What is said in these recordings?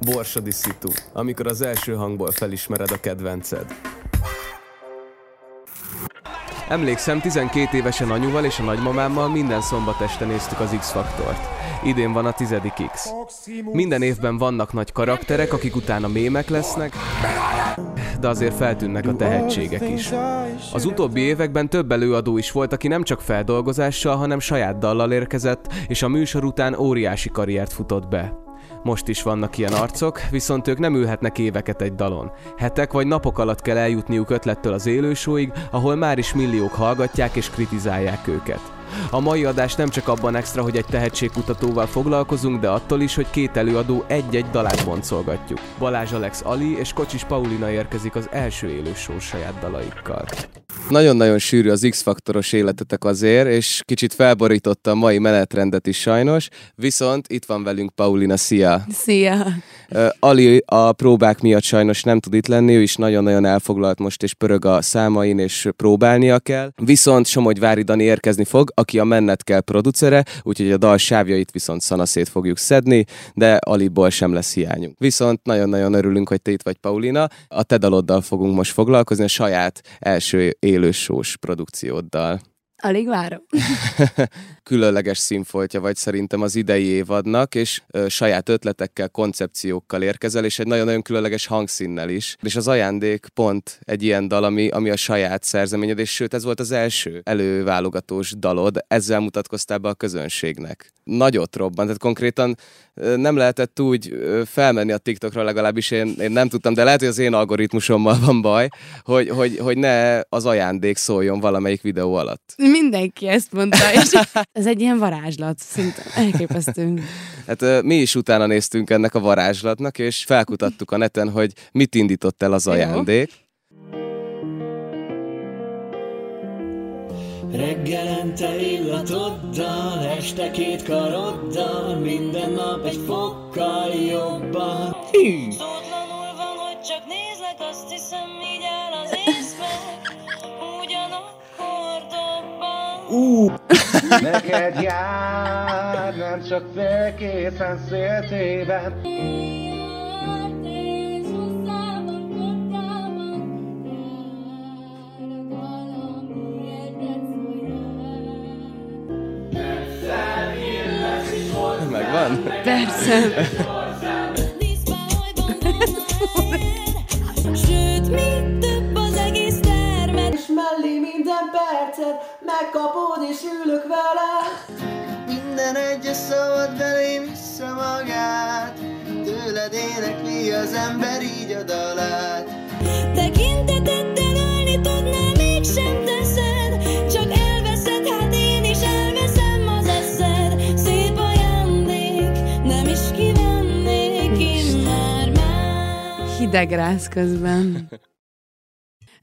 Borsodi szitu, amikor az első hangból felismered a kedvenced. Emlékszem, 12 évesen anyuval és a nagymamámmal minden szombat este néztük az X-faktort. Idén van a tizedik X. Minden évben vannak nagy karakterek, akik utána mémek lesznek, de azért feltűnnek a tehetségek is. Az utóbbi években több előadó is volt, aki nem csak feldolgozással, hanem saját dallal érkezett, és a műsor után óriási karriert futott be. Most is vannak ilyen arcok, viszont ők nem ülhetnek éveket egy dalon. Hetek vagy napok alatt kell eljutniuk ötlettől az élősóig, ahol már is milliók hallgatják és kritizálják őket. A mai adás nem csak abban extra, hogy egy tehetségkutatóval foglalkozunk, de attól is, hogy két előadó egy-egy dalát boncolgatjuk. Balázs Alex Ali és Kocsis Paulina érkezik az első élő show saját dalaikkal. Nagyon-nagyon sűrű az X-faktoros életetek azért, és kicsit felborította a mai menetrendet is sajnos, viszont itt van velünk Paulina, szia! Szia! Ali a próbák miatt sajnos nem tud itt lenni, ő is nagyon-nagyon elfoglalt most, és pörög a számain, és próbálnia kell. Viszont Somogy Vári Dani érkezni fog, aki a Mennet kell producere, úgyhogy a dal sávjait viszont szanaszét fogjuk szedni, de Aliból sem lesz hiányunk. Viszont nagyon-nagyon örülünk, hogy te itt vagy, Paulina. A te daloddal fogunk most foglalkozni, a saját első élősós produkcióddal. Alig várom. Különleges színfoltja vagy szerintem az idei évadnak, és ö, saját ötletekkel, koncepciókkal érkezel, és egy nagyon-nagyon különleges hangszínnel is. És az ajándék pont egy ilyen dal, ami, ami a saját szerzeményed, és sőt, ez volt az első előválogatós dalod, ezzel mutatkoztál be a közönségnek. Nagyot robban, tehát konkrétan nem lehetett úgy felmenni a TikTokra, legalábbis én, én nem tudtam, de lehet, hogy az én algoritmusommal van baj, hogy, hogy, hogy ne az ajándék szóljon valamelyik videó alatt. Mindenki ezt mondta, és ez egy ilyen varázslat, szinte elképesztő. Hát mi is utána néztünk ennek a varázslatnak, és felkutattuk a neten, hogy mit indított el az ajándék. Reggelente illatoddal, este két karoddal, minden nap egy fokkal jobban. Szótlanul van, hogy csak nézlek, azt hiszem, így dobban. Neked jár, nem csak félkészen széltében. Megvan? Persze. Sőt, mi több az egész termed. És mellé minden percet megkapod és ülök vele Minden egyes szabad belém vissza magát, tőled énekli az ember így a dalát. Tekinteteddel ölni tudnál, mégsem teszed, csak elveszed, hát én is elveszem az eszed. Szép ajándék, nem is kivennék immár már. Hideg rász közben.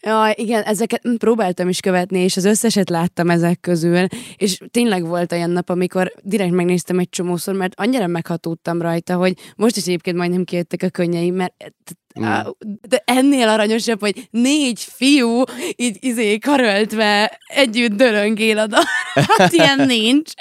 Ja, igen, ezeket próbáltam is követni, és az összeset láttam ezek közül, és tényleg volt olyan nap, amikor direkt megnéztem egy csomószor, mert annyira meghatódtam rajta, hogy most is egyébként majdnem kijöttek a könnyeim, mert Mm. de ennél aranyosabb, hogy négy fiú így izé karöltve együtt döröngél a. Hát ilyen nincs.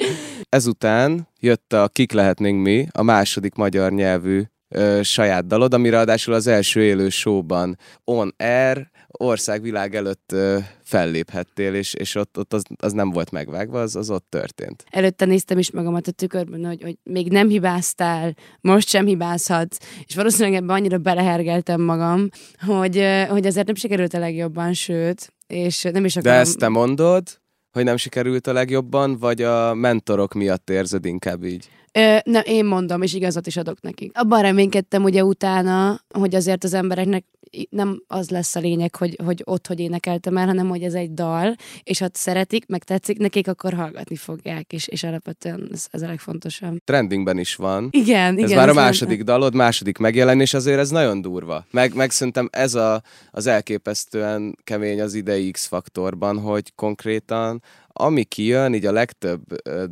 Ezután jött a Kik lehetnénk mi, a második magyar nyelvű ö, saját dalod, ami ráadásul az első élő showban on air, országvilág előtt felléphettél, és, és ott, ott az, az nem volt megvágva, az, az ott történt. Előtte néztem is magamat a tükörben, hogy, hogy még nem hibáztál, most sem hibázhatsz, és valószínűleg ebben annyira belehergeltem magam, hogy, hogy ezért nem sikerült a legjobban, sőt, és nem is De akarom... ezt te mondod, hogy nem sikerült a legjobban, vagy a mentorok miatt érzed inkább így? Ö, nem, én mondom, és igazat is adok nekik. Abban reménykedtem ugye utána, hogy azért az embereknek nem az lesz a lényeg, hogy, hogy ott, hogy énekeltem el, hanem hogy ez egy dal, és ha szeretik, meg tetszik nekik, akkor hallgatni fogják, és, és alapvetően ez, ez a legfontosabb. Trendingben is van. Igen, igen. ez már a ez van- második dalod, második megjelenés, azért ez nagyon durva. Meg, meg szerintem ez a, az elképesztően kemény az idei X-faktorban, hogy konkrétan ami kijön, így a legtöbb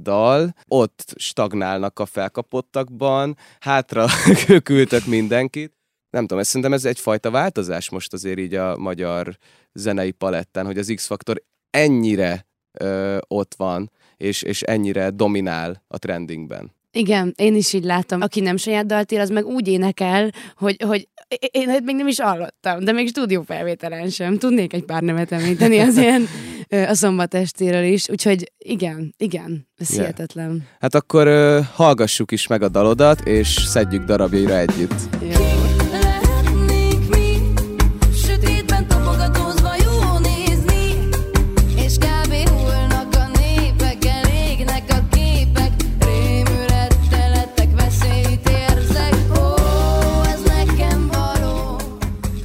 dal, ott stagnálnak a felkapottakban, hátra küldtek mindenkit. Nem tudom, ez szerintem ez egyfajta változás most azért így a magyar zenei palettán, hogy az X-faktor ennyire ö, ott van, és, és ennyire dominál a trendingben. Igen, én is így látom. Aki nem saját dalt ír, az meg úgy énekel, hogy, hogy én még nem is hallottam, de még stúdiófelvételen sem. Tudnék egy pár nevet említeni az ilyen a szombatestéről is. Úgyhogy igen, igen, ez Yeah. hihetetlen. Hát akkor ö, hallgassuk is meg a dalodat, és szedjük darabjaira együtt.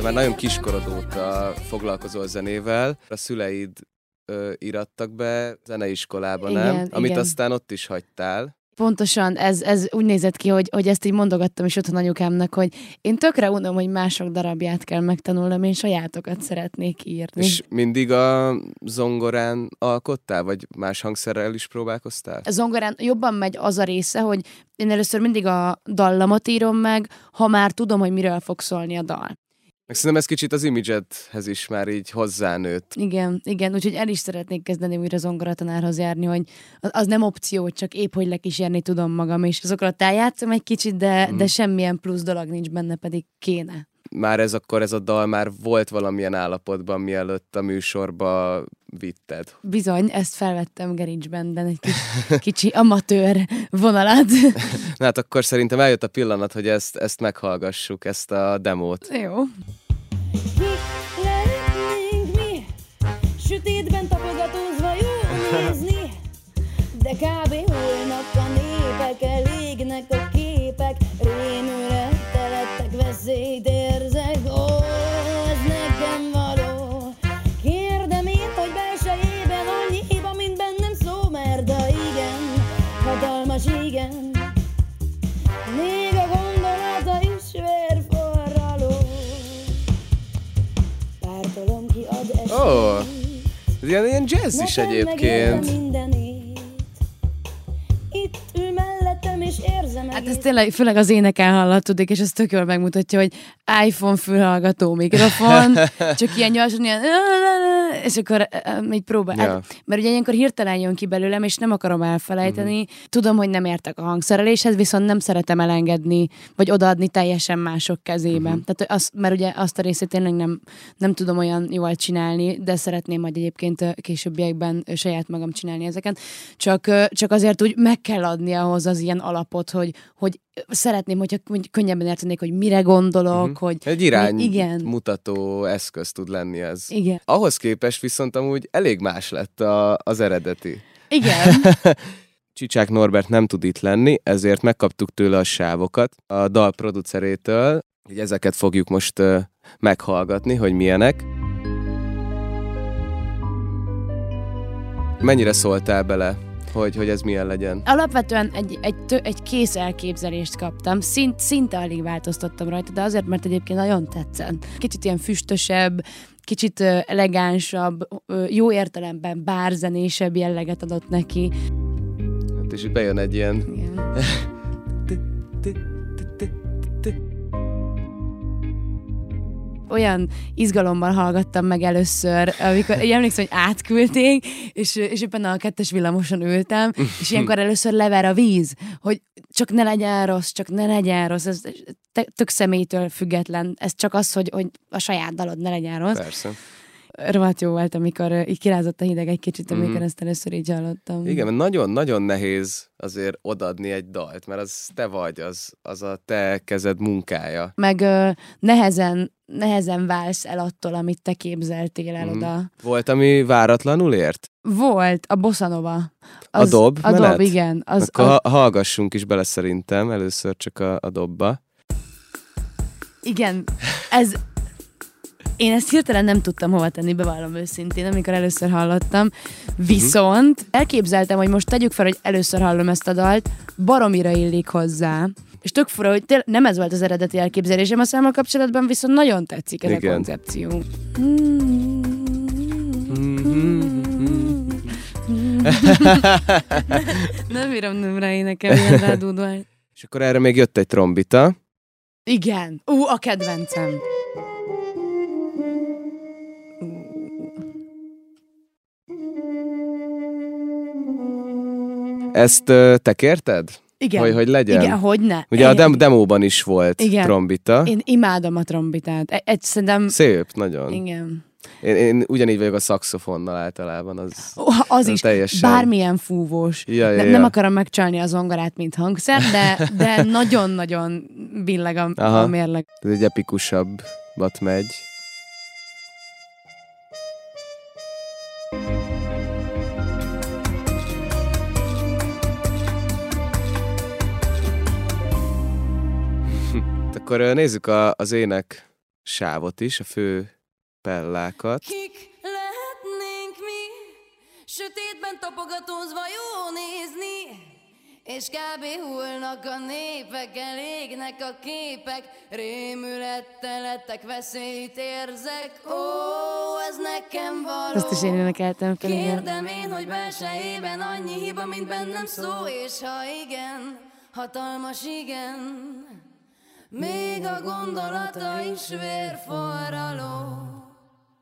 Már nagyon kiskorod óta foglalkozol zenével. A szüleid ö, irattak be zeneiskolába, nem? Igen, Amit igen. aztán ott is hagytál. Pontosan, ez, ez úgy nézett ki, hogy, hogy ezt így mondogattam is otthon anyukámnak, hogy én tökre unom, hogy mások darabját kell megtanulnom, én sajátokat szeretnék írni. És mindig a zongorán alkottál, vagy más hangszerrel is próbálkoztál? A zongorán jobban megy az a része, hogy én először mindig a dallamot írom meg, ha már tudom, hogy miről fog szólni a dal. Meg szerintem ez kicsit az imidzsedhez is már így hozzánőtt. Igen, igen, úgyhogy el is szeretnék kezdeni újra zongoratanárhoz járni, hogy az, nem opció, csak épp hogy lekísérni tudom magam, és azokkal ott eljátszom egy kicsit, de, Mhm. de semmilyen plusz dolog nincs benne, pedig kéne. Már ez akkor ez a dal már volt valamilyen állapotban, mielőtt a műsorba vitted. Bizony, ezt felvettem GarageBandben egy kis, kicsi amatőr vonalat. Na hát akkor szerintem eljött a pillanat, hogy ezt, ezt meghallgassuk, ezt a demót. Jó. Lehetnénk mi, sötétben tapogatózva jó nézni, de kb. Ez ilyen, jazz is egyébként. mindenét. Itt ül mellettem és érzem Hát ez tényleg, főleg az éneken hallatódik, és ez tök jól megmutatja, hogy iPhone fülhallgató mikrofon, csak ilyen gyorsan, ilyen, és akkor így próbál. Hát, mert ugye ilyenkor hirtelen jön ki belőlem, és nem akarom elfelejteni. Tudom, hogy nem értek a hangszereléshez, viszont nem szeretem elengedni, vagy odaadni teljesen mások kezébe. Tehát, hogy az, mert ugye azt a részét tényleg nem, nem tudom olyan jól csinálni, de szeretném majd egyébként későbbiekben saját magam csinálni ezeket. Csak, csak azért úgy meg kell adni ahhoz az ilyen alapot, hogy, hogy szeretném, hogyha könnyebben értenék, hogy mire gondolok, Mhm. hogy Egy irány igen. mutató eszköz tud lenni ez. Igen. Ahhoz képest viszont amúgy elég más lett a, az eredeti. Igen. Csicsák Norbert nem tud itt lenni, ezért megkaptuk tőle a sávokat a dal producerétől, hogy ezeket fogjuk most uh, meghallgatni, hogy milyenek. Mennyire szóltál bele, hogy, hogy ez milyen legyen? Alapvetően egy, egy, egy kész elképzelést kaptam, Szint, szinte alig változtattam rajta, de azért, mert egyébként nagyon tetszett. Kicsit ilyen füstösebb, kicsit elegánsabb, jó értelemben bárzenésebb jelleget adott neki. Hát és itt bejön egy ilyen... Igen. olyan izgalommal hallgattam meg először, amikor emlékszem, hogy átküldték, és, és éppen a kettes villamoson ültem, és ilyenkor először lever a víz, hogy csak ne legyen rossz, csak ne legyen rossz, ez tök személytől független, ez csak az, hogy, hogy a saját dalod ne legyen rossz. Persze. Rohadt jó volt, amikor így kirázott a hideg egy kicsit, amikor Mhm. ezt először így hallottam. Igen, mert nagyon-nagyon nehéz azért odadni egy dalt, mert az te vagy, az, az a te kezed munkája. Meg ö, nehezen, nehezen válsz el attól, amit te képzeltél el Mhm. oda. Volt, ami váratlanul ért? Volt a bossanova. A dob A dob, menet? igen. Az, Akkor a, ha- hallgassunk is bele szerintem, először csak a, a dobba. igen, ez... Én ezt hirtelen nem tudtam hova tenni, bevallom őszintén, amikor először hallottam. Viszont elképzeltem, hogy most tegyük fel, hogy először hallom ezt a dalt, baromira illik hozzá. És tök fura, hogy tél- nem ez volt az eredeti elképzelésem a számmal kapcsolatban, viszont nagyon tetszik ez Igen. a koncepció. Nem bírom nem rá énekelni ilyen rádúdványt. És akkor erre még jött egy trombita. Igen. Ú, a kedvencem. Ezt te kérted? Igen. Hogy, hogy legyen. Igen, hogy ne. Ugye a Én- dem- demóban is volt Igen. trombita. Én imádom a trombitát. E- Egy, szerintem... Szép, nagyon. Igen. Én, én ugyanígy vagyok a szaxofonnal általában. Az... Ó, Az is, Teljesen. bármilyen fúvós. Ja, ja, nem, ja. nem akarom megcsalni a zongorát, mint hangszer, de, de nagyon-nagyon billeg a, Aha. a mérleg. Ez egy epikusabbat megy. Akkor nézzük a, az ének sávot is, a fő pellákat. Kik lehetnénk mi? Sötétben tapogatózva jó nézni És kb. hullnak a népek, elégnek a képek Rémülettel lettek, veszélyt érzek Ó, ez nekem való Azt is én énekeltem fel, igen. Kérdem én, hogy belsejében annyi hiba, mint bennem szó És ha igen, hatalmas igen Még a gondolata is vérforraló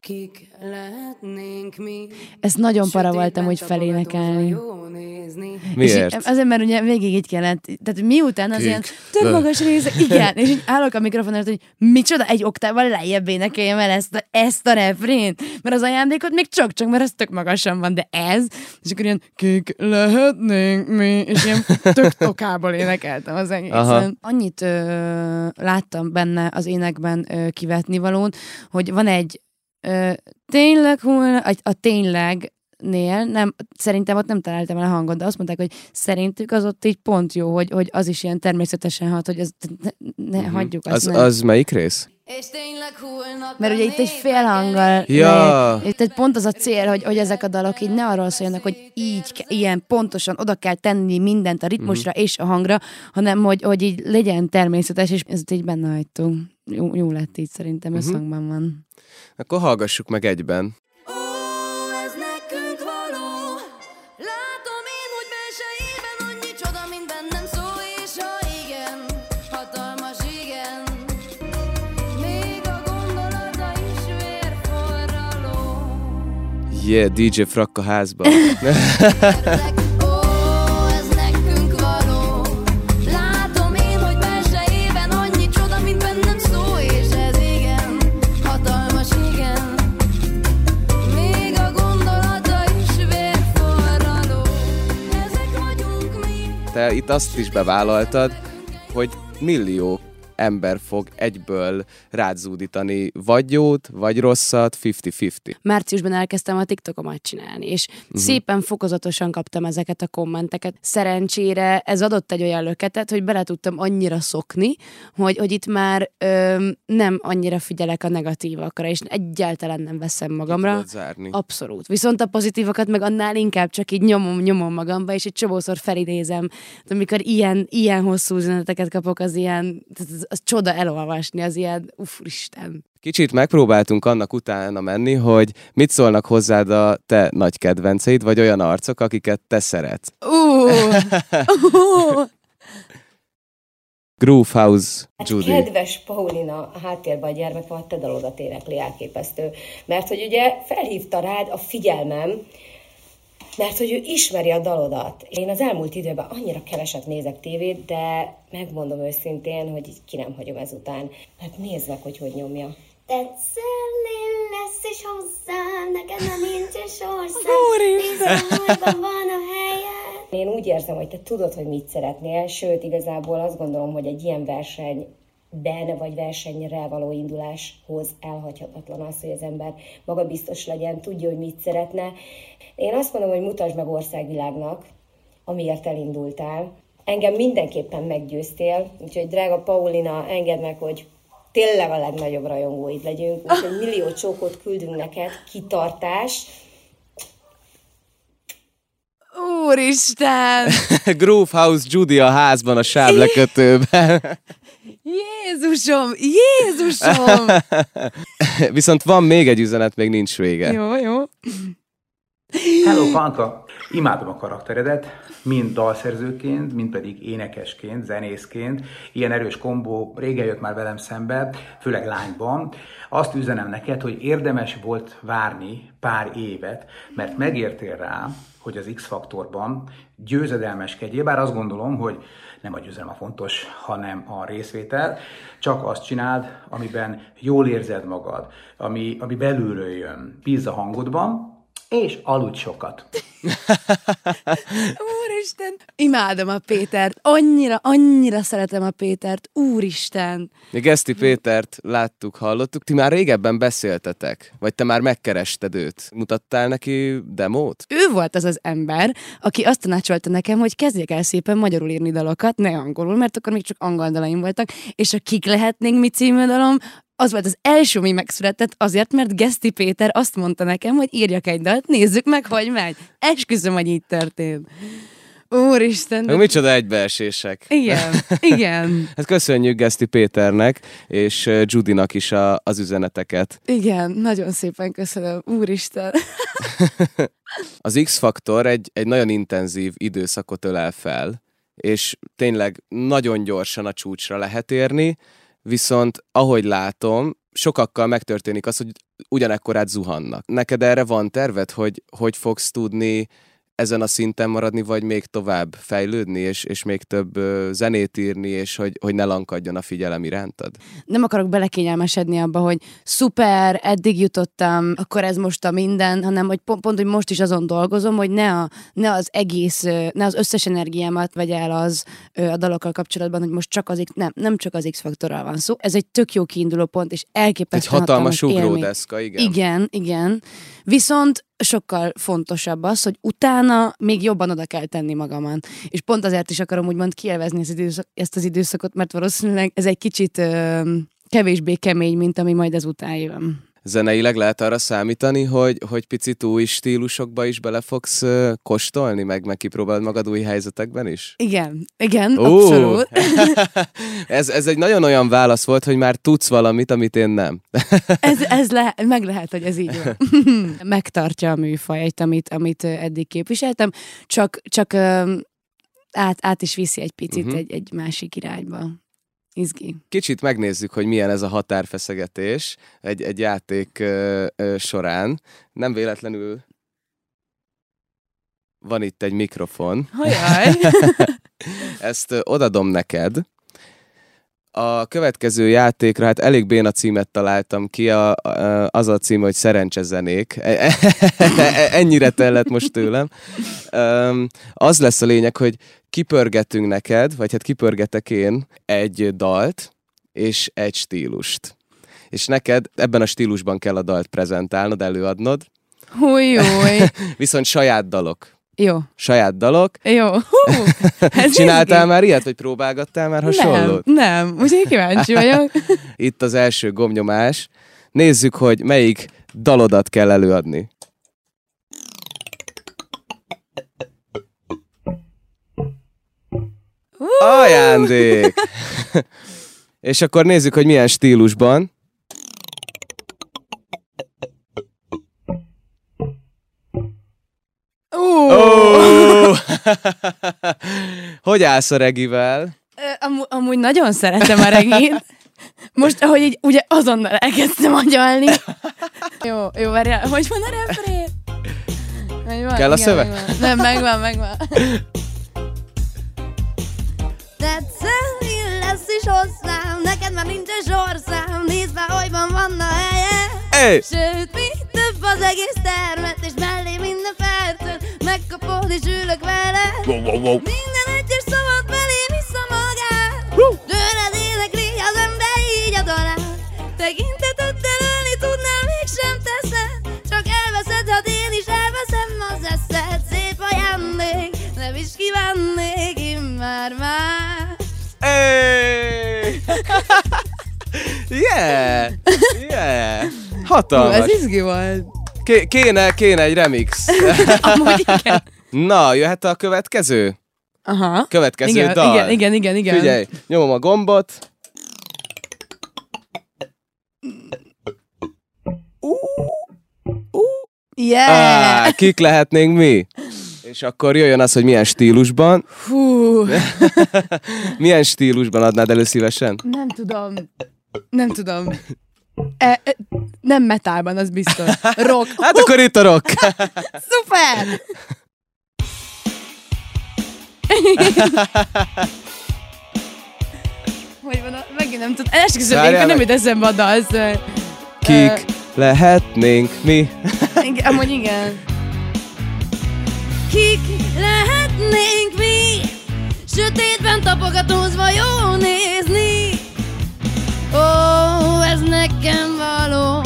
Kik lehetnénk mi? Ezt nagyon para voltam, hogy felénekelni. Jó nézni. Miért? És azért, mert ugye végig így kellett, tehát miután az Kik ilyen tök magas része, igen, és így állok a mikrofon előtt, hogy micsoda, egy oktával lejjebb énekeljem el ezt a, ezt a refrént, mert az ajándékot még csak-csak, mert ez tök magasan van, de ez, és akkor ilyen kik lehetnénk mi, és ilyen tök tokából énekeltem az egészen. Aha. Annyit ö, láttam benne az énekben ö, kivetni valón, hogy van egy ö, tényleg, hull, a, a tényleg nél, nem, szerintem ott nem találtam el a hangot, de azt mondták, hogy szerintük az ott így pont jó, hogy, hogy az is ilyen természetesen hat, hogy az, ne, ne uh-huh. hagyjuk azt. Az, az melyik rész? És tényleg hullnak Mert ugye itt egy félhanggal, Ja. le- tehát pont az a cél, hogy, hogy ezek a dalok így ne arról szóljanak, hogy így, ilyen pontosan oda kell tenni mindent a ritmusra Mhm. és a hangra, hanem hogy, hogy így legyen természetes, és ezt így benne hagytunk. Jó, jó lett így szerintem, Mhm. összhangban van. Akkor hallgassuk meg egyben. Ó, ez nekünk való itt azt is bevállaltad, hogy millió ember fog egyből rád zúdítani vagy jót, vagy rosszat, 50-50. márciusban elkezdtem a TikTokomat csinálni, és uh-huh. szépen fokozatosan kaptam ezeket a kommenteket. Szerencsére ez adott egy olyan löketet, hogy bele tudtam annyira szokni, hogy, hogy itt már öm, nem annyira figyelek a negatívakra, és egyáltalán nem veszem magamra. zárni. Abszolút. Viszont a pozitívakat meg annál inkább csak így nyomom, nyomom magamba, és egy csomószor felidézem. Amikor ilyen, ilyen hosszú üzeneteket kapok, az ilyen, az, az csoda elolvasni, az ilyen, uff, Isten. Kicsit megpróbáltunk annak utána menni, hogy mit szólnak hozzád a te nagy kedvenceid, vagy olyan arcok, akiket te szeretsz. Ú, ú, Groove House Hát Judy. kedves Paulina, a háttérben a gyermekem a te dalodat énekli elképesztő. Mert hogy ugye felhívta rád a figyelmem, mert hogy ő ismeri a dalodat. Én az elmúlt időben annyira keveset nézek tévét, de megmondom őszintén, hogy így ki nem hagyom ezután. Mert nézd meg, hogy hogy nyomja. Tetszelnél lesz is hozzám, neked nem nincsen sorszám, Nézem, van a helyed. Én úgy érzem, hogy te tudod, hogy mit szeretnél, sőt, igazából azt gondolom, hogy egy ilyen versenyben vagy versenyre való induláshoz elhagyhatatlan az, hogy az ember magabiztos legyen, tudja, hogy mit szeretne. Én azt mondom, hogy mutasd meg országvilágnak, amiért elindultál. Engem mindenképpen meggyőztél, úgyhogy drága Paulina, engedd meg, hogy tényleg a legnagyobb rajongóid legyünk, úgyhogy millió csókot küldünk neked, kitartás, Úristen! Groove House Judy a házban, a sávlekötőben. Jézusom! Jézusom! Viszont van még egy üzenet, még nincs vége. jó, jó. Hello, Panka! Imádom a karakteredet, mind dalszerzőként, mind pedig énekesként, zenészként. Ilyen erős kombó régen jött már velem szembe, főleg lányban. Azt üzenem neked, hogy érdemes volt várni pár évet, mert megértél rá, hogy az X-faktorban győzedelmeskedjél, bár azt gondolom, hogy nem a győzelem a fontos, hanem a részvétel. Csak azt csináld, amiben jól érzed magad, ami, ami belülről jön. Bízz a hangodban, és aludj sokat. Úristen, imádom a Pétert. Annyira, annyira szeretem a Pétert. Úristen. Geszti Pétert láttuk, hallottuk. Ti már régebben beszéltetek? Vagy te már megkerested őt? Mutattál neki demót? Ő volt az az ember, aki azt tanácsolta nekem, hogy kezdjek el szépen magyarul írni dalokat, ne angolul, mert akkor még csak angol dalaim voltak, és a Kik lehetnénk mi című dalom, az volt az első, ami megszületett, azért, mert Geszti Péter azt mondta nekem, hogy írjak egy dalt, nézzük meg, hogy megy. Esküszöm, hogy így történt. Úristen. Meg micsoda egybeesések. Igen, igen, Hát köszönjük Geszti Péternek és Judinak is a, az üzeneteket. igen, nagyon szépen köszönöm. Úristen. Az X-faktor egy, egy nagyon intenzív időszakot ölel fel, és tényleg nagyon gyorsan a csúcsra lehet érni, viszont ahogy látom, sokakkal megtörténik az, hogy ugyanekkorát zuhannak. Neked erre van terved, hogy hogy fogsz tudni ezen a szinten maradni, vagy még tovább fejlődni, és, és még több zenét írni, és hogy, hogy ne lankadjon a figyelem irántad? nem akarok belekényelmesedni abba, hogy szuper, eddig jutottam, akkor ez most a minden, hanem hogy pont, pont hogy most is azon dolgozom, hogy ne, a, ne az egész, ne az összes energiámat vegye el az a dalokkal kapcsolatban, hogy most csak az X, nem, nem csak az X-faktorral van szó. Ez egy tök jó kiinduló pont, és Egy elképesztően hatalmas élmény. ugródeszka, igen. Igen, igen. Viszont sokkal fontosabb az, hogy utána még jobban oda kell tenni magaman. És pont azért is akarom úgymond kielvezni ezt, időszak, ezt az időszakot, mert valószínűleg ez egy kicsit ö, kevésbé kemény, mint ami majd ezután jön. Zeneileg lehet arra számítani, hogy, hogy picit új stílusokba is bele fogsz kóstolni, meg, meg kipróbálod magad új helyzetekben is? Igen, igen, Ó! abszolút. ez, ez egy nagyon olyan válasz volt, hogy már tudsz valamit, amit én nem. Ez, ez le, meg lehet, hogy ez így van. Megtartja a műfajt, amit, amit eddig képviseltem, csak, csak át, át is viszi egy picit uh-huh. egy, egy másik irányba. Izgi. Kicsit megnézzük, hogy milyen ez a határfeszegetés egy, egy játék ö, ö, során. Nem véletlenül van itt egy mikrofon. Hajaj! Ezt ö, odadom neked. A következő játékra, hát elég béna címet találtam ki, a, a, az a cím, hogy Szerencsezenék. E- e- Ennyire tellett most tőlem. Az lesz a lényeg, hogy kipörgetünk neked, vagy hát kipörgetek én egy dalt és egy stílust. És neked ebben a stílusban kell a dalt prezentálnod, előadnod, Húj, húj. viszont saját dalok. Jó, Saját dalok. jó. Hú, ez Csináltál izgi. már ilyet, vagy próbálgattál már hasonlót? Nem, nem. Úgyhogy kíváncsi vagyok. Itt az első gomnyomás. Nézzük, hogy melyik dalodat kell előadni. Ajándék! És akkor nézzük, hogy milyen stílusban. Ó, Ó! hogy állsz a regivel? Ö, Amú- amúgy nagyon szeretem a regét. Most, ahogy így, ugye azonnal elkezdtem agyalni. Jó, jó, várjál, hogy van a refré? Megvan, Kell a igen, szöveg? megvan. Nem, megvan, megvan. Tetszeni lesz is hozzám, neked már nincsen sorszám, nézd be, hogy van, van a helye. Hey! Sőt, mi több az egész termet, megkapod és ülök vele. Wow, wow, wow. Minden egyes szavat belé vissza magát. Tőled énekli az ember így a dalát. Tekinteteddel ölni tudnál, mégsem teszed. Csak elveszed, ha én is elveszem az eszed. Szép ajándék, nem is kívánnék immár már. Hey! yeah! Yeah! Hú, Hatalmas! ez izgi volt. Ké- kéne, kéne egy remix. Amúgy igen. Na, jöhet a következő? Aha. Következő Igen, dal. igen, igen, igen, igen. Figyelj, nyomom a gombot. Yeah! Á, kik lehetnénk mi? És akkor jöjjön az, hogy milyen stílusban. Hú, Milyen stílusban adnád elő szívesen? nem tudom. Nem tudom. E, e, nem metálban, az biztos. Rock. Hát akkor itt a rock. Szuper! Hogy van, a, megint nem tudom. Esküszöm, én nem jut eszembe a dal, szóval... Kik lehetnénk mi? Igen, amúgy igen. Kik lehetnénk mi? Sötétben tapogatózva jó nézni Ó, ez nekem való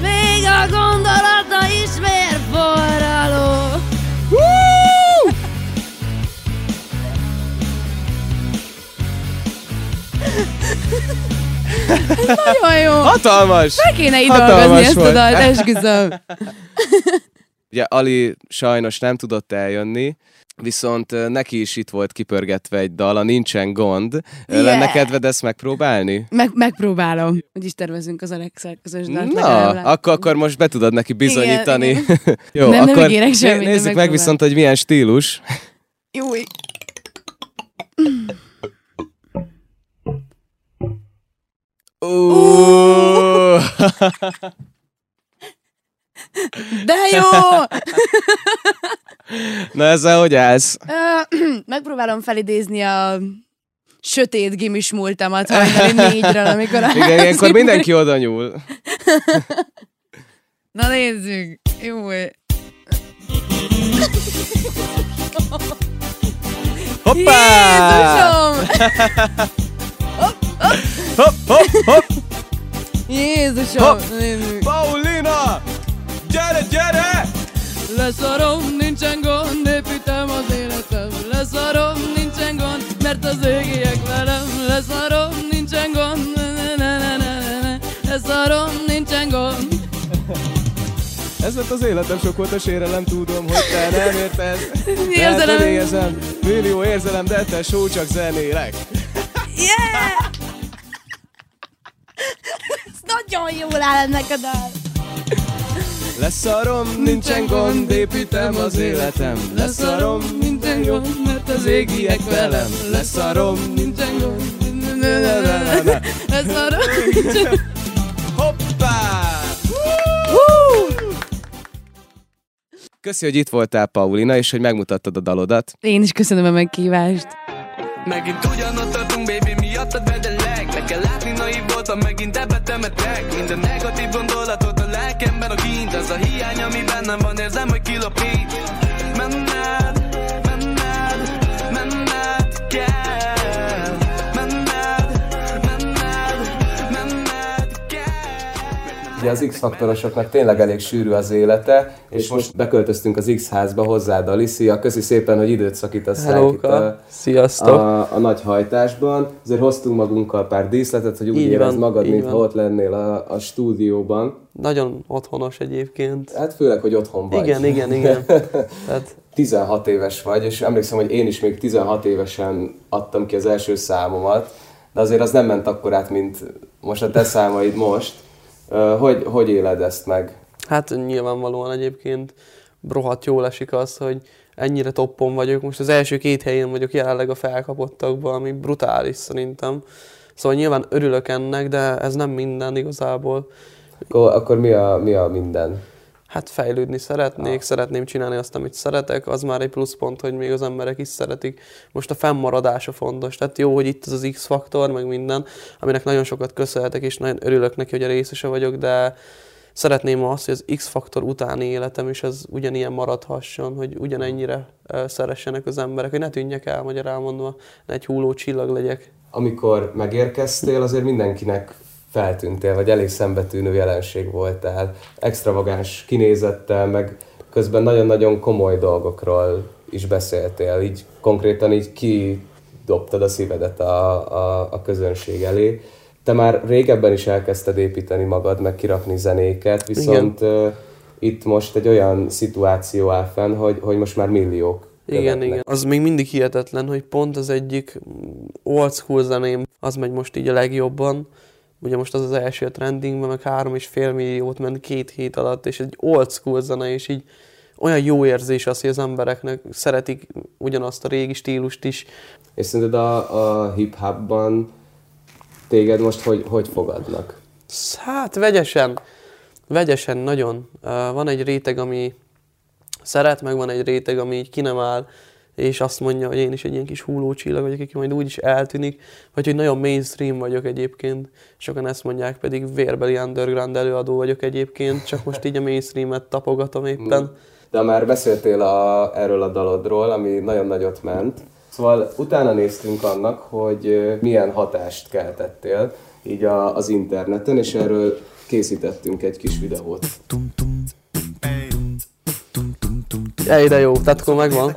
Még a gondolata is vérforraló Nagyon jó! Hatalmas! Meg kéne így Hatalmas dolgozni ezt a dalt, esküszöm. Ugye Ali sajnos nem tudott eljönni, viszont neki is itt volt kipörgetve egy dal, a Nincsen Gond. Yeah. Lenne kedved ezt megpróbálni? Meg, megpróbálom. Hogy is tervezünk az Alexel közös dalt. Na, akkor, akkor most be tudod neki bizonyítani. Igen, Jó, Nem, nem akkor ígérek semmit, nézzük meg viszont, hogy milyen stílus. Júj. Uh. De jó! Na ezzel hogy állsz? Megpróbálom felidézni a sötét gimis múltamat hajnali négyről, amikor a Igen, ilyenkor mindenki oda nyúl. Na nézzük. Jó. Hoppá! Jézusom! Hopp, hopp, hopp! Jézusom! Hopp. Nézzük. Paulina! Gyere, gyere! Leszarom, nincsen gond, építem az életem. Leszarom, nincsen gond, mert az égiek velem. Leszarom, nincsen gond, ne, ne, ne, ne, ne, ne. Leszarom, nincsen gond. Ez lett az életem, sok volt a sérelem, tudom, hogy te nem érted. Érzelem. Érzem, millió érzelem, de te só csak zenélek. Yeah! Ez nagyon jól áll ennek a dal. Leszarom, nincsen gond, építem az életem. Leszarom, nincsen gond, mert az égiek velem. Leszarom, nincsen gond. Leszarom, nincsen gond. Hoppá! Köszi, hogy itt voltál, Paulina, és hogy megmutattad a dalodat. Én is köszönöm a meghívást. Megint ugyanott tartunk, baby, miattad vedelek Meg kell látni, naiv voltam, megint ebbe temetek Minden negatív gondolatot lelkemben a kint Ez a hiány, ami bennem van, érzem, hogy kilapít Ugye az X-faktorosoknak tényleg elég sűrű az élete, és most beköltöztünk az X-házba hozzád, Alicia. Köszi szépen, hogy időt szakítasz itt a, Sziasztok. a, a nagy hajtásban. Azért hoztunk magunkkal pár díszletet, hogy úgy Így érezd van, magad, mintha ott lennél a, a stúdióban. Nagyon otthonos egyébként. Hát főleg, hogy otthon vagy. Igen, igen, igen. Tehát 16 éves vagy, és emlékszem, hogy én is még 16 évesen adtam ki az első számomat, de azért az nem ment akkor át, mint most a te számaid most. Hogy, hogy éled ezt meg? Hát nyilvánvalóan egyébként rohadt jól esik az, hogy ennyire toppon vagyok. Most az első két helyen vagyok jelenleg a felkapottakban, ami brutális szerintem. Szóval nyilván örülök ennek, de ez nem minden igazából. Akkor, akkor mi, a, mi a minden? Hát fejlődni szeretnék, szeretném csinálni azt, amit szeretek, az már egy pluszpont, hogy még az emberek is szeretik. Most a fennmaradása fontos, tehát jó, hogy itt az az X-faktor, meg minden, aminek nagyon sokat köszönhetek, és nagyon örülök neki, hogy a részese vagyok, de szeretném azt, hogy az X-faktor utáni életem is az ugyanilyen maradhasson, hogy ugyanennyire szeressenek az emberek, hogy ne tűnjek el, magyarán mondva, ne egy hulló csillag legyek. Amikor megérkeztél, azért mindenkinek feltűntél, vagy elég szembetűnő jelenség voltál. Extravagáns kinézettel, meg közben nagyon-nagyon komoly dolgokról is beszéltél. Így konkrétan így kidobtad a szívedet a, a, a közönség elé. Te már régebben is elkezdted építeni magad, meg kirakni zenéket, viszont uh, itt most egy olyan szituáció áll fenn, hogy, hogy most már milliók Igen, követnek. igen. Az még mindig hihetetlen, hogy pont az egyik old school zeném, az megy most így a legjobban. Ugye most az az első a trendingben, meg három és fél milliót ment két hét alatt, és egy old school zene, és így olyan jó érzés az, hogy az embereknek szeretik ugyanazt a régi stílust is. És szerinted a, a hip-hopban téged most hogy, hogy fogadnak? Hát vegyesen, vegyesen nagyon. Van egy réteg, ami szeret, meg van egy réteg, ami így ki nem áll, és azt mondja, hogy én is egy ilyen kis hullócsillag vagyok, aki majd úgy is eltűnik, vagy hogy nagyon mainstream vagyok egyébként. Sokan ezt mondják, pedig vérbeli underground előadó vagyok egyébként, csak most így a mainstreamet tapogatom éppen. De már beszéltél a, erről a dalodról, ami nagyon nagyot ment. Szóval utána néztünk annak, hogy milyen hatást keltettél így a, az interneten, és erről készítettünk egy kis videót. Ej, de jó, tehát akkor megvan.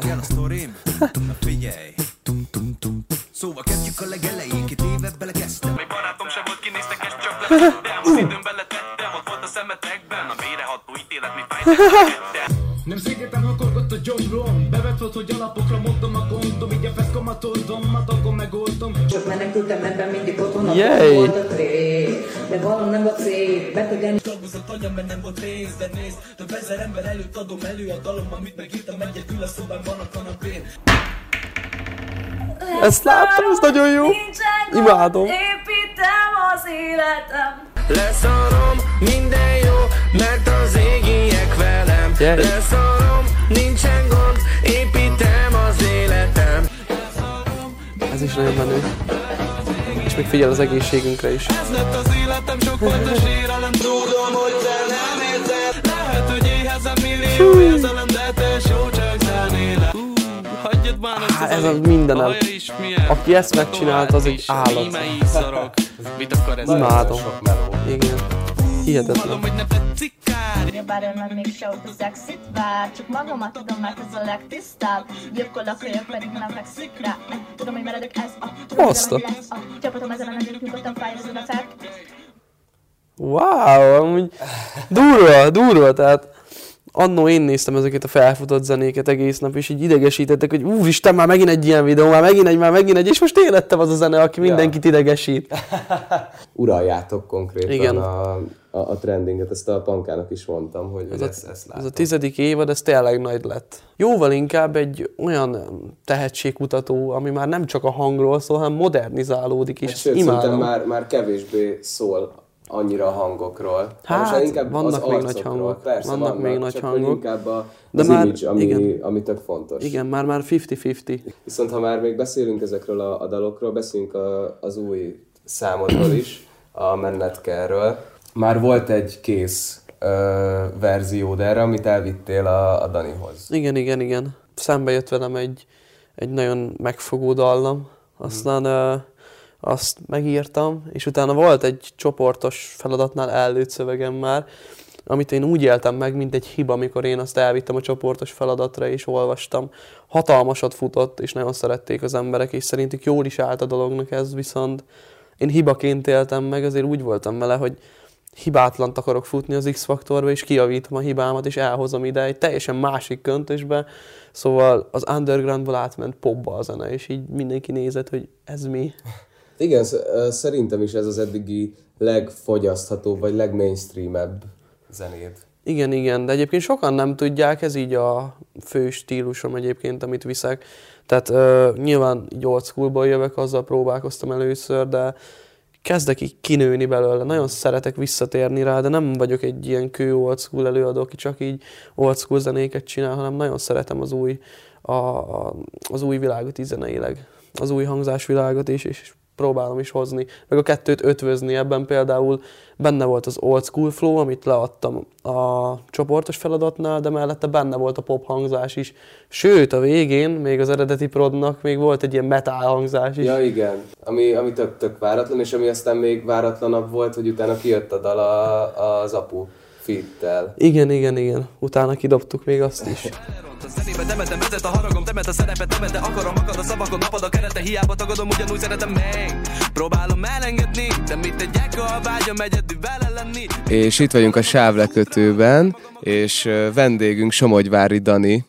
Szóval kezdjük a legelején, két éve belekezdtem. Még barátom sem volt, kinéztek ezt csak le De az időm beletettem, ott volt a szemetekben. A méreható ítélet, mi fájt. Nem szigetem, ha korgott a gyomrom Bevet volt, hogy alapokra mondom a gondom. Így a feszkomat oldom, a dolgom megoldom. Csak menekültem ebben mindig otthon a Yay! volt a tré De valami nem volt szép, be tudjam Tabuzott anyam, mert nem volt rész, de nézd. Több ezer ember előtt adom elő a dalom Amit megírtam egyedül a szobán van a kanapén Ezt láttam, ez nagyon jó. Imádom. Építem az életem Leszarom, minden jó, mert az égiek velem Gyere. Leszarom, nincsen gond, építem az életem Ez is nagyon menő. És még figyel az egészségünkre is. Ez lett az életem, sok volt a sérelem Tudom, hogy te nem érted Lehet, hogy éhezem millió érzelem De te só csak zenélem Hagyjad már ezt Há, az ez a alig- mindenem. Aki ezt megcsinálta, az egy állat. Mit akar ez? Imádom. Igen. Hihetetlen. Hogy ne tetszik kár Bár még show szexit vár Csak magamat tudom, mert ez a legtisztább Gyökkolok, kölyök pedig nem fekszik rá Tudom, hogy meredek ez a Tudom, Azt hogy a- lesz a Csapatom ezen a nem nyugodtan fájrozod a fel Wow, amúgy durva, durva, tehát annó én néztem ezeket a felfutott zenéket egész nap, és így idegesítettek, hogy úristen, már megint egy ilyen videó, már megint egy, már megint egy, és most én lettem az a zene, aki mindenkit idegesít. Uraljátok konkrétan Igen. A, a, a trendinget, ezt a pankának is mondtam, hogy Ez a, ezt, ezt ez a tizedik évad, ez tényleg nagy lett. Jóval inkább egy olyan tehetségkutató, ami már nem csak a hangról szól, hanem modernizálódik is. Hát Sőt, Imádom. már, már kevésbé szól annyira a hangokról. Hát, Most már inkább vannak az még nagy hangok. Persze, Vannak vannak, még nagy hangok. Inkább a, De az már- image, ami, igen. ami tök fontos. Igen, már már 50-50. Viszont ha már még beszélünk ezekről a, a dalokról, beszélünk a, az új számodról is, a Mennetkerről. Már volt egy kész ö, verziód erre, amit elvittél a, a Danihoz. Igen, igen, igen. Szembe jött velem egy, egy nagyon megfogó dallam, aztán ö, azt megírtam, és utána volt egy csoportos feladatnál előtt szövegem már, amit én úgy éltem meg, mint egy hiba, amikor én azt elvittem a csoportos feladatra, és olvastam. Hatalmasat futott, és nagyon szerették az emberek, és szerintük jól is állt a dolognak ez, viszont én hibaként éltem meg, azért úgy voltam vele, hogy hibátlant akarok futni az X-faktorba, és kijavítom a hibámat, és elhozom ide egy teljesen másik köntösbe. Szóval az undergroundból átment popba a zene, és így mindenki nézett, hogy ez mi. Igen, szerintem is ez az eddigi legfogyaszthatóbb, vagy legmainstreamebb zenéd. Igen, igen, de egyébként sokan nem tudják, ez így a fő stílusom egyébként, amit viszek. Tehát uh, nyilván így old schoolból jövök, azzal próbálkoztam először, de kezdek így kinőni belőle. Nagyon szeretek visszatérni rá, de nem vagyok egy ilyen kő old school előadó, aki csak így old school zenéket csinál, hanem nagyon szeretem az új, a, a, az új világot így zeneileg. Az új hangzásvilágot is, és próbálom is hozni, meg a kettőt ötvözni ebben például benne volt az old school flow, amit leadtam a csoportos feladatnál, de mellette benne volt a pop hangzás is. Sőt, a végén, még az eredeti prodnak még volt egy ilyen metal hangzás is. Ja, igen. Ami, ami tök, tök váratlan, és ami aztán még váratlanabb volt, hogy utána kijött a dal a, az apu fittel. Igen, igen, igen. Utána kidobtuk még azt is. A zenébe temetem, vezet a haragom, temet a szerepet, temet, de akarom, akad a szavakon, napad a kerete, hiába tagadom, ugyanúgy szeretem még. Próbálom elengedni, de mit tegyek, a vágyam egyedül vele lenni. És itt vagyunk a sávlekötőben, és vendégünk Somogyvári Dani.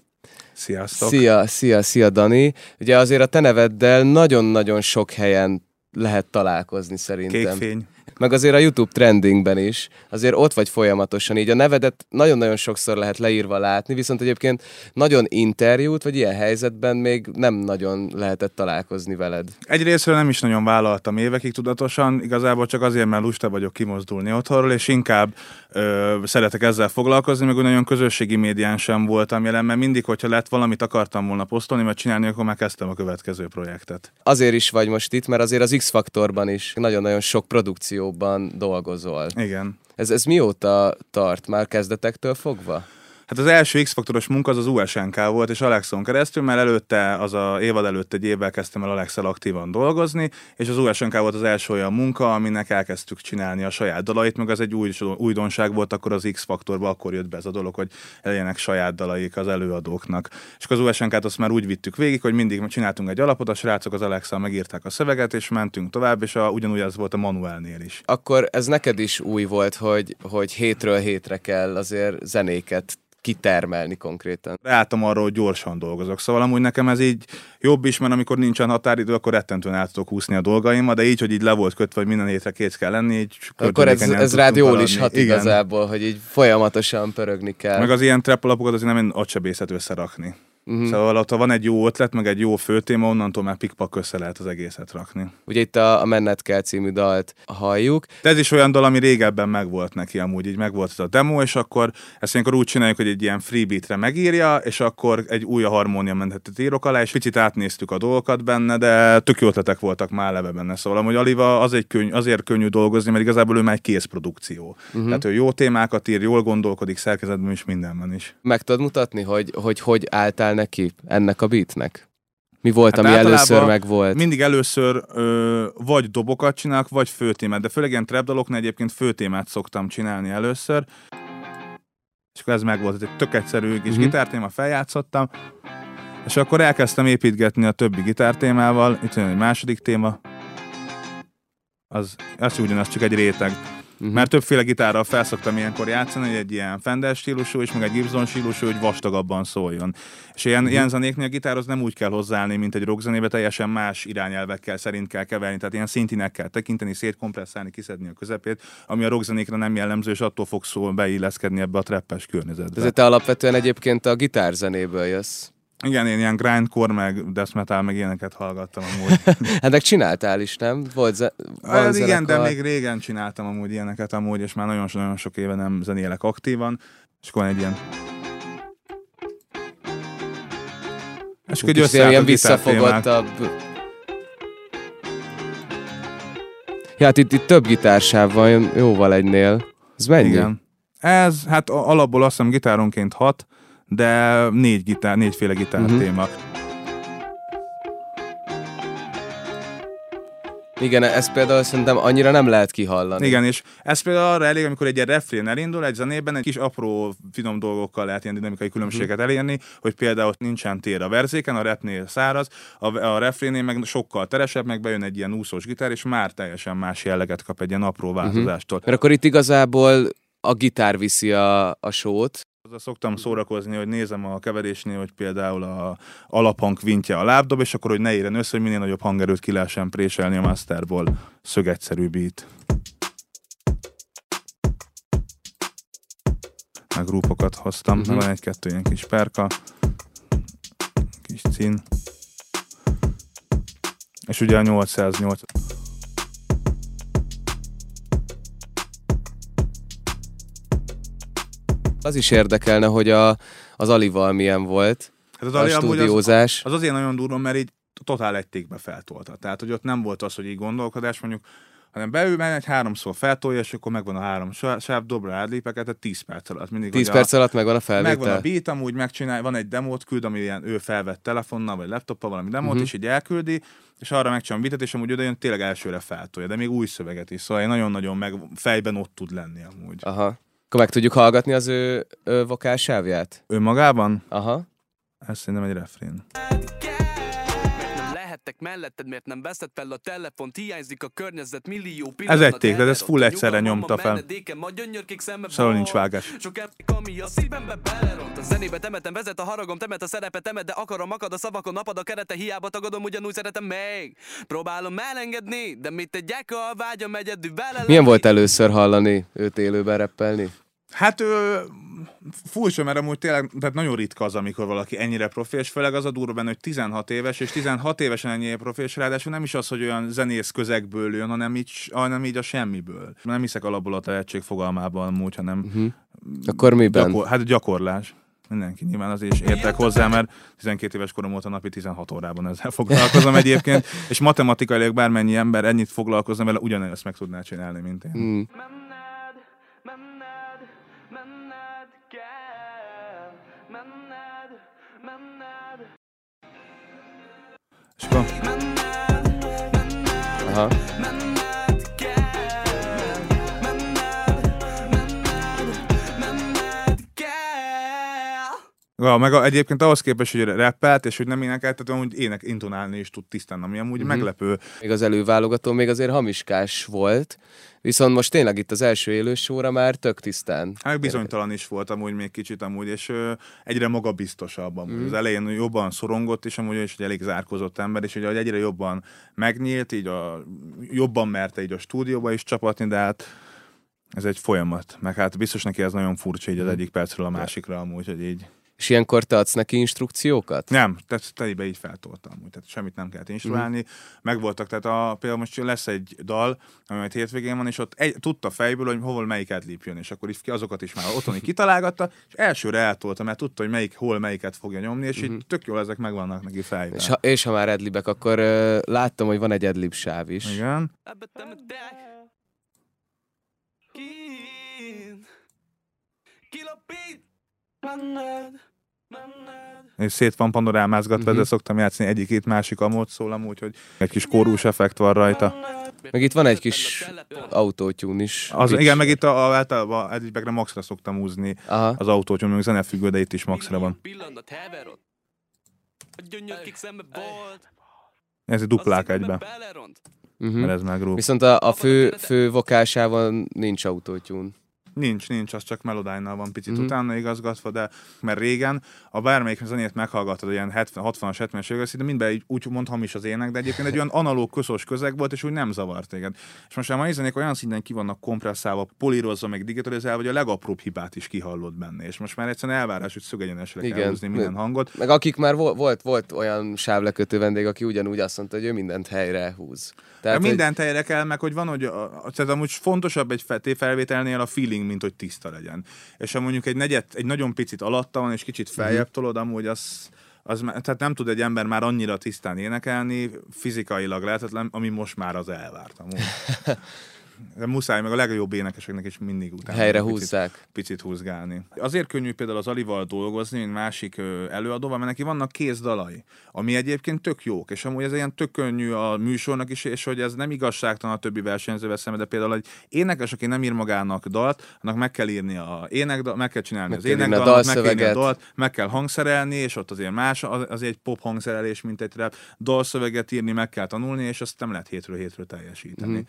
Sziasztok! Szia, szia, szia Dani. Ugye azért a te neveddel nagyon-nagyon sok helyen lehet találkozni szerintem. Kékfény. Meg azért a YouTube trendingben is, azért ott vagy folyamatosan, így a nevedet nagyon-nagyon sokszor lehet leírva látni, viszont egyébként nagyon interjút, vagy ilyen helyzetben még nem nagyon lehetett találkozni veled. Egyrésztről nem is nagyon vállaltam évekig tudatosan, igazából csak azért, mert lusta vagyok kimozdulni otthonról, és inkább ö, szeretek ezzel foglalkozni, meg úgy nagyon közösségi médián sem voltam jelen, mert mindig, hogyha lett valamit akartam volna posztolni, vagy csinálni, akkor már kezdtem a következő projektet. Azért is vagy most itt, mert azért az X-faktorban is nagyon-nagyon sok produkcióban dolgozol. Igen. Ez, ez mióta tart? Már kezdetektől fogva? Hát az első X-faktoros munka az az USNK volt, és Alexon keresztül, mert előtte, az a évad előtt egy évvel kezdtem el Alexel aktívan dolgozni, és az USNK volt az első olyan munka, aminek elkezdtük csinálni a saját dalait, meg az egy új, újdonság volt, akkor az X-faktorban akkor jött be ez a dolog, hogy legyenek saját dalaik az előadóknak. És az USNK-t azt már úgy vittük végig, hogy mindig csináltunk egy alapot, a srácok az Alexa megírták a szöveget, és mentünk tovább, és a, ugyanúgy ez volt a Manuelnél is. Akkor ez neked is új volt, hogy, hogy hétről hétre kell azért zenéket kitermelni konkrétan. Ráálltam arra, hogy gyorsan dolgozok. Szóval amúgy nekem ez így jobb is, mert amikor nincsen határidő, akkor rettentően el tudok húszni a dolgaim, de így, hogy így le volt kötve, hogy minden hétre kész kell lenni, így Akkor ez, ez rád jól is hat Igen. igazából, hogy így folyamatosan pörögni kell. Meg az ilyen trap alapokat azért nem agysebészet összerakni. Uh-huh. Szóval ott, ha van egy jó ötlet, meg egy jó főtéma, onnantól már pikpak össze lehet az egészet rakni. Ugye itt a, a Menned kell című dalt halljuk. De ez is olyan dal, ami régebben megvolt neki amúgy, így megvolt ez a demo, és akkor ezt ilyenkor úgy csináljuk, hogy egy ilyen freebeatre megírja, és akkor egy új harmónia menthetet írok alá, és picit átnéztük a dolgokat benne, de tök jó ötletek voltak már leve benne. Szóval amúgy Aliva az egy könny, azért könnyű dolgozni, mert igazából ő már egy kész produkció. Uh-huh. Tehát ő jó témákat ír, jól gondolkodik szerkezetben is mindenben is. Meg tudod mutatni, hogy hogy, hogy álltál neki ennek a beatnek? Mi volt, Hát ami először meg volt? Mindig először ö, vagy dobokat csinálok, vagy főtémát, de főleg ilyen trap daloknál egyébként főtémát szoktam csinálni először. És akkor ez meg volt, ez egy tök egyszerű kis uh-huh. gitártéma, feljátszottam, és akkor elkezdtem építgetni a többi gitártémával, itt jön egy második téma, az, az ugyanaz, csak egy réteg. Uh-huh. Mert többféle gitárral felszoktam ilyenkor játszani, hogy egy ilyen Fender stílusú és meg egy Gibson stílusú, hogy vastagabban szóljon. És ilyen, uh-huh. ilyen zenéknél a gitárhoz nem úgy kell hozzáállni, mint egy rockzenébe, teljesen más irányelvekkel szerint kell keverni, tehát ilyen szintinek kell tekinteni, szétkompresszálni, kiszedni a közepét, ami a rockzenékre nem jellemző, és attól fog szól beilleszkedni ebbe a treppes környezetbe. Ez te alapvetően egyébként a gitárzenéből jössz. Igen, én ilyen grindcore, meg death metal, meg ilyeneket hallgattam amúgy. hát meg csináltál is, nem? Volt ze- van Hát igen, de még régen csináltam amúgy ilyeneket amúgy, és már nagyon-nagyon sok éve nem zenélek aktívan, és akkor egy ilyen és akkor egy összeállt ilyen visszafogottabb. Ja, hát itt, itt több gitársáv van, jóval egynél. Ez mennyi? Igen. Ez, hát alapból azt hiszem gitáronként hat, de négy gitár, négyféle gitár Mhm. téma. Igen, ezt például szerintem annyira nem lehet kihallani. Igen, és ez például arra elég, amikor egy ilyen refrén elindul egy zenében, egy kis apró, finom dolgokkal lehet ilyen dinamikai különbséget elérni, hogy például nincsen tér a verzéken, a repnél száraz, a, a refrénél meg sokkal teresebb, meg bejön egy ilyen úszós gitár, és már teljesen más jelleget kap egy ilyen apró változástól. Mert akkor itt igazából a gitár viszi a, a sót. Azzal szoktam szórakozni, hogy nézem a keverésnél, hogy például a alaphang kvintje a lábdob, és akkor, hogy ne érjen össze, hogy minél nagyobb hangerőt ki lehessen préselni a masterból. Szögegyszerű beat. Meg rúpokat hoztam, uh-huh. van egy-kettő ilyen kis perka, kis cín. És ugye a 808. Az is érdekelne, hogy a, az Alival milyen volt Hát az a Ali stúdiózás. Az, az azért nagyon durva, mert így totál egy tékbe feltolta. Tehát, hogy ott nem volt az, hogy így gondolkodás mondjuk, hanem beül, mert egy háromszor feltolja, és akkor megvan a három sá- sáv, dobra ádlépeket, tehát 10 perc alatt. Mindig, 10 hogy perc alatt megvan a felvétel. Megvan a beat, amúgy megcsinál, van egy demót küld, ami ilyen ő felvett telefonnal, vagy laptoppal valami demót, uh-huh. és így elküldi, és arra megcsinál beatet, és amúgy oda jön, tényleg elsőre feltolja, de még új szöveget is, szóval nagyon-nagyon meg fejben ott tud lenni amúgy. Aha. Akkor meg tudjuk hallgatni az ő, ő vokálsávját? Ő magában? Aha. Ez szerintem egy refrén. Nevettek melletted, miért nem veszed fel a telefont, hiányzik a környezet, millió Ez pillanat. egy ték, de ez full egyszerre nyomta fel. Szóval nincs vágás. Sok emlék, ami a szívembe beleront A zenébe temetem, vezet a haragom, temet a szerepet, temet, de akarom, akad a szavakon, napad a kerete, hiába tagadom, ugyanúgy szeretem még. Próbálom elengedni, de mit tegyek, a vágyam egyedül vele Milyen volt először hallani őt élőben reppelni? Hát ö, furcsa, mert amúgy tényleg tehát nagyon ritka az, amikor valaki ennyire profi, és főleg az a durva benne, hogy 16 éves, és 16 évesen ennyire profi, és ráadásul nem is az, hogy olyan zenész közegből jön, hanem így, hanem így a semmiből. Nem hiszek alapból a tehetség fogalmában amúgy, hanem Uh-huh. Akkor miben? Gyakor, hát gyakorlás. Mindenki nyilván azért is értek hozzá, mert 12 éves korom óta napi 16 órában ezzel foglalkozom egyébként, és matematikailag bármennyi ember ennyit foglalkozna vele, ugyanezt meg tudná csinálni, mint én. Mm. És akkor Aha. Ja, meg a, egyébként ahhoz képest, hogy rappelt, és hogy nem énekelt, tehát amúgy ének, intonálni is tud tisztán, ami amúgy Mhm. meglepő. Még az előválogató még azért hamiskás volt, viszont most tényleg itt az első élős sóra már tök tisztán. Hát bizonytalan is volt amúgy még kicsit amúgy, és ö, egyre magabiztosabb amúgy. Mhm. Az elején jobban szorongott, és amúgy is egy elég zárkozott ember, és ugye hogy egyre jobban megnyílt, így a, jobban merte így a stúdióba is csapatni, de hát ez egy folyamat. Meg hát biztos neki ez nagyon furcsa így az egyik percről a másikra amúgy, hogy így. És ilyenkor te adsz neki instrukciókat? Nem, tehát telibe így feltoltam, amúgy, tehát semmit nem kellett instruálni. Mhm. Megvoltak, tehát a, például most lesz egy dal, ami majd hétvégén van, és ott egy, tudta fejből, hogy hol melyiket lépjön, és akkor ki- azokat is már otthon így kitalálgatta, és elsőre eltolta, mert tudta, hogy melyik, hol melyiket fogja nyomni, és így tök jól ezek megvannak neki fejben. Mhm. És ha, és ha már edlibek, akkor uh, láttam, hogy van egy edlib sáv is. Igen. És szét van panorámázgatva, Mhm. uh-huh. ezzel szoktam játszani egyik-két másik amód szól amúgy, hogy egy kis kórus effekt van rajta. Meg itt van egy kis autótyún is. Az, igen, meg itt a, a, általában egyikbe maxra szoktam húzni Aha. az autót, hogy még zenefüggő, de itt is maxra van. Ez egy duplák egyben. Uh-huh. Mert ez megrúg. Viszont a, a fő, fő vokásában nincs autótyún. Nincs, nincs, az csak Melodyne-nal van picit Mhm. uh-huh. utána igazgatva, de mert régen a bármelyik zenét meghallgattad, ilyen 70, 60-as, 70-es évek, szinte mindben így úgy mond hamis az ének, de egyébként egy olyan analóg közös közeg volt, és úgy nem zavart téged. És most a mai zenék olyan szinten ki vannak kompresszálva, polírozva, meg digitalizálva, hogy a legapróbb hibát is kihallod benne. És most már egyszerűen elvárás, hogy szögegyenesre kell húzni minden hangot. Meg akik már volt, volt, volt olyan sávlekötő vendég, aki ugyanúgy azt mondta, hogy ő mindent helyre húz. Tehát, hogy- mindent helyre kell, meg hogy van, hogy a, tehát amúgy fontosabb egy fe- felvételnél a feeling, mint hogy tiszta legyen. És ha mondjuk egy negyed, egy nagyon picit alatta van, és kicsit feljebb Mhm. tolod, amúgy az, az, tehát nem tud egy ember már annyira tisztán énekelni, fizikailag lehetetlen, ami most már az elvárt amúgy. De muszáj, meg a legjobb énekeseknek is mindig utána. Helyre picit, húzzák. Picit húzgálni. Azért könnyű például az Alival dolgozni, mint másik előadóval, mert neki vannak kézdalai, ami egyébként tök jók, és amúgy ez ilyen tök könnyű a műsornak is, és hogy ez nem igazságtalan a többi versenyzővel szemben, de például egy énekes, aki nem ír magának dalt, annak meg kell írni a énekdal, meg kell csinálni Meg az énekdalat, meg kell írni a dalt, meg kell hangszerelni, és ott azért más, az, az egy pop hangszerelés, mint egy rap, dalszöveget írni, meg kell tanulni, és azt nem lehet hétről hétről teljesíteni. Mhm.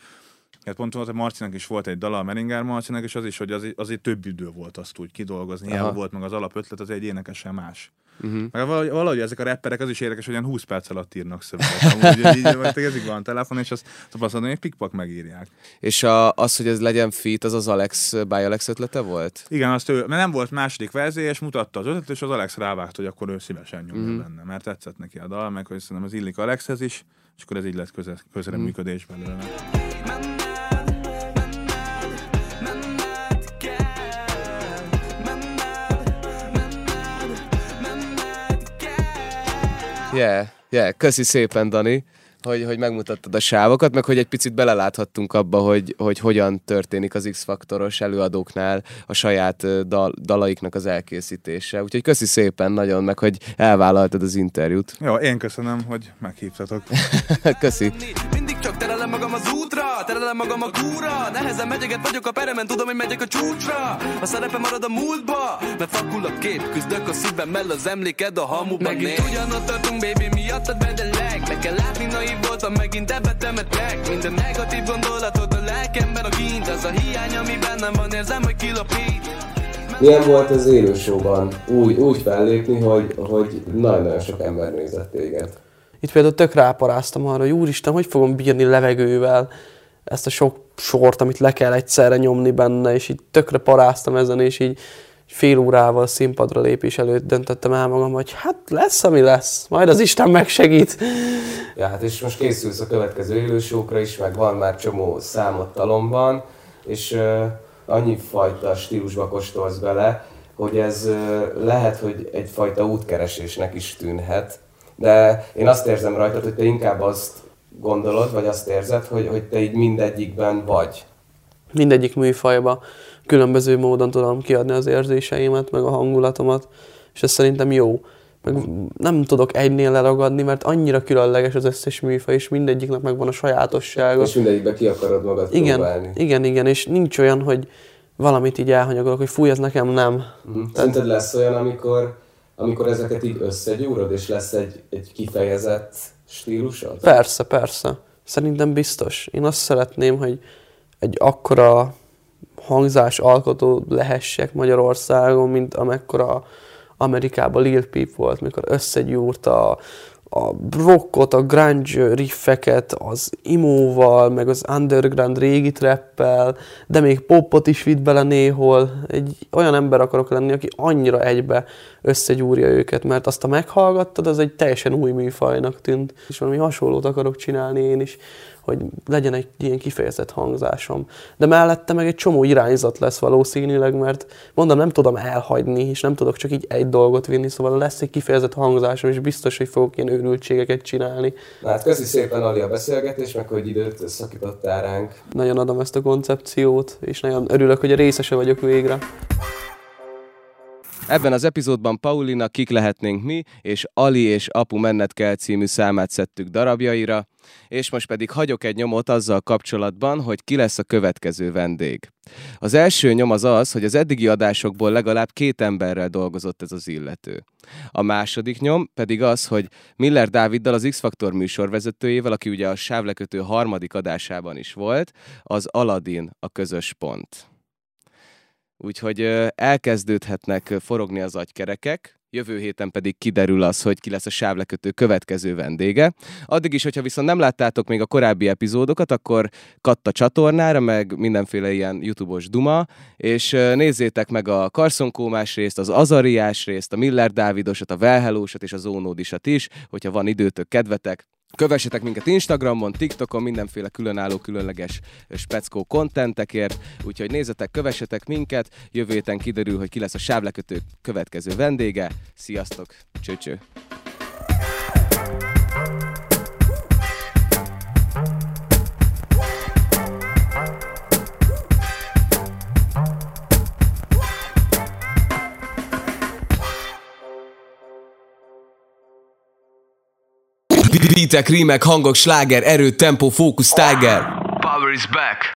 Hát pont volt, hogy Marcinak is volt egy dala, a Meringer Marcinak, és az is, hogy azért, azért több idő volt azt úgy kidolgozni. Hiába volt meg az alapötlet, az egy énekesen más. Uh-huh. Meg valahogy, valahogy ezek a rapperek, az is érdekes, hogy ilyen 20 perc alatt írnak szöveget. Amúgy, így, vagy ezik van a telefon, és azt tapasztalom, hogy pikpak megírják. És a, az, hogy ez legyen fit, az az Alex, by Alex ötlete volt? Igen, azt ő, mert nem volt második verzió, és mutatta az ötletet, és az Alex rávágta, hogy akkor ő szívesen nyomja Mhm. mm. benne, mert tetszett neki a dal, meg hogy szerintem az illik Alexhez is, és akkor ez így lett köze, közreműködés belőle. Yeah, yeah. Köszi szépen, Dani, hogy, hogy megmutattad a sávokat, meg hogy egy picit beleláthattunk abba, hogy, hogy hogyan történik az X-faktoros előadóknál a saját dal, dalaiknak az elkészítése. Úgyhogy köszi szépen nagyon, meg hogy elvállaltad az interjút. Jó, én köszönöm, hogy meghívtatok. köszi. Mindig csak terelem magam az Te Szerelem magam a kúra Nehezen megyeget vagyok a peremen Tudom, hogy megyek a csúcsra. A szerepe marad a múltba Mert fakul a kép. Küzdök a szívemmel Az emléked a hamuban Megint ugyanott tartunk, baby, miattad bedelek Be kell látni, naív voltam, megint ebbe temetek Minden negatív gondolatot a lelkemben a kint Az a hiány, ami bennem van, érzem, hogy kilapít Milyen volt az élősóban. Úgy, úgy fellépni, hogy, hogy nagyon-nagyon sok ember nézett téged? Itt például tök ráparáztam arra, hogy úristen, hogy fogom bírni levegővel ezt a sok sort, amit le kell egyszerre nyomni benne, és így tökre paráztam ezen, és így fél órával színpadra lépés előtt döntöttem el magam, hogy hát lesz, ami lesz, majd az Isten megsegít. Ja, hát és most készülsz a következő élősókra is, meg van már csomó számot talomban, és uh, annyi fajta stílusba kóstolsz bele, hogy ez uh, lehet, hogy egyfajta útkeresésnek is tűnhet, de én azt érzem rajtad, hogy te inkább azt gondolod, vagy azt érzed, hogy, hogy te így mindegyikben vagy. Mindegyik műfajba különböző módon tudom kiadni az érzéseimet, meg a hangulatomat, és ez szerintem jó. Meg nem tudok egynél leragadni, mert annyira különleges az összes műfaj, és mindegyiknek megvan a sajátossága. És mindegyikbe ki akarod magad igen, próbálni. Igen, igen, és nincs olyan, hogy valamit így elhanyagolok, hogy fúj, ez nekem nem. Mm. Szerinted lesz olyan, amikor, amikor ezeket így összegyúrod, és lesz egy, egy kifejezett stílusod? Persze, persze. Szerintem biztos. Én azt szeretném, hogy egy akkora hangzás alkotó lehessek Magyarországon, mint amekkora Amerikában Lil Peep volt, mikor összegyúrta a rockot, a grunge riffeket, az imóval, meg az underground régi trappel, de még popot is vitt bele néhol. Egy olyan ember akarok lenni, aki annyira egybe összegyúrja őket, mert azt a meghallgattad, az egy teljesen új műfajnak tűnt. És valami hasonlót akarok csinálni én is, hogy legyen egy ilyen kifejezett hangzásom. De mellette meg egy csomó irányzat lesz valószínűleg, mert mondom, nem tudom elhagyni, és nem tudok csak így egy dolgot vinni, szóval lesz egy kifejezett hangzásom, és biztos, hogy fogok ilyen őrültségeket csinálni. Na hát köszi szépen Ali a beszélgetés, meg hogy időt szakítottál ránk. Nagyon adom ezt a koncepciót, és nagyon örülök, hogy a részese vagyok végre. Ebben az epizódban Paulina Kik lehetnénk mi, és Ali és Apu mennet kell című számát szedtük darabjaira, és most pedig hagyok egy nyomot azzal kapcsolatban, hogy ki lesz a következő vendég. Az első nyom az az, hogy az eddigi adásokból legalább két emberrel dolgozott ez az illető. A második nyom pedig az, hogy Miller Dáviddal az X-Faktor műsorvezetőjével, aki ugye a sávlekötő harmadik adásában is volt, az Aladdin a közös pont. Úgyhogy elkezdődhetnek forogni az agykerekek, jövő héten pedig kiderül az, hogy ki lesz a sávlekötő következő vendége. Addig is, hogyha viszont nem láttátok még a korábbi epizódokat, akkor katta csatornára, meg mindenféle ilyen YouTube-os duma, és nézzétek meg a Karszonkómás részt, az Azariás részt, a Miller Dávidosat, a Velhelósat és az Ónódisat is, hogyha van időtök, kedvetek, Kövessetek minket Instagramon, TikTokon, mindenféle különálló, különleges speckó kontentekért, úgyhogy nézzetek, kövessetek minket, jövő héten kiderül, hogy ki lesz a sávlekötő következő vendége. Sziasztok, csőcső! Beatek, rímek, hangok, sláger, erő, tempo, fókusz, tiger. Power is back.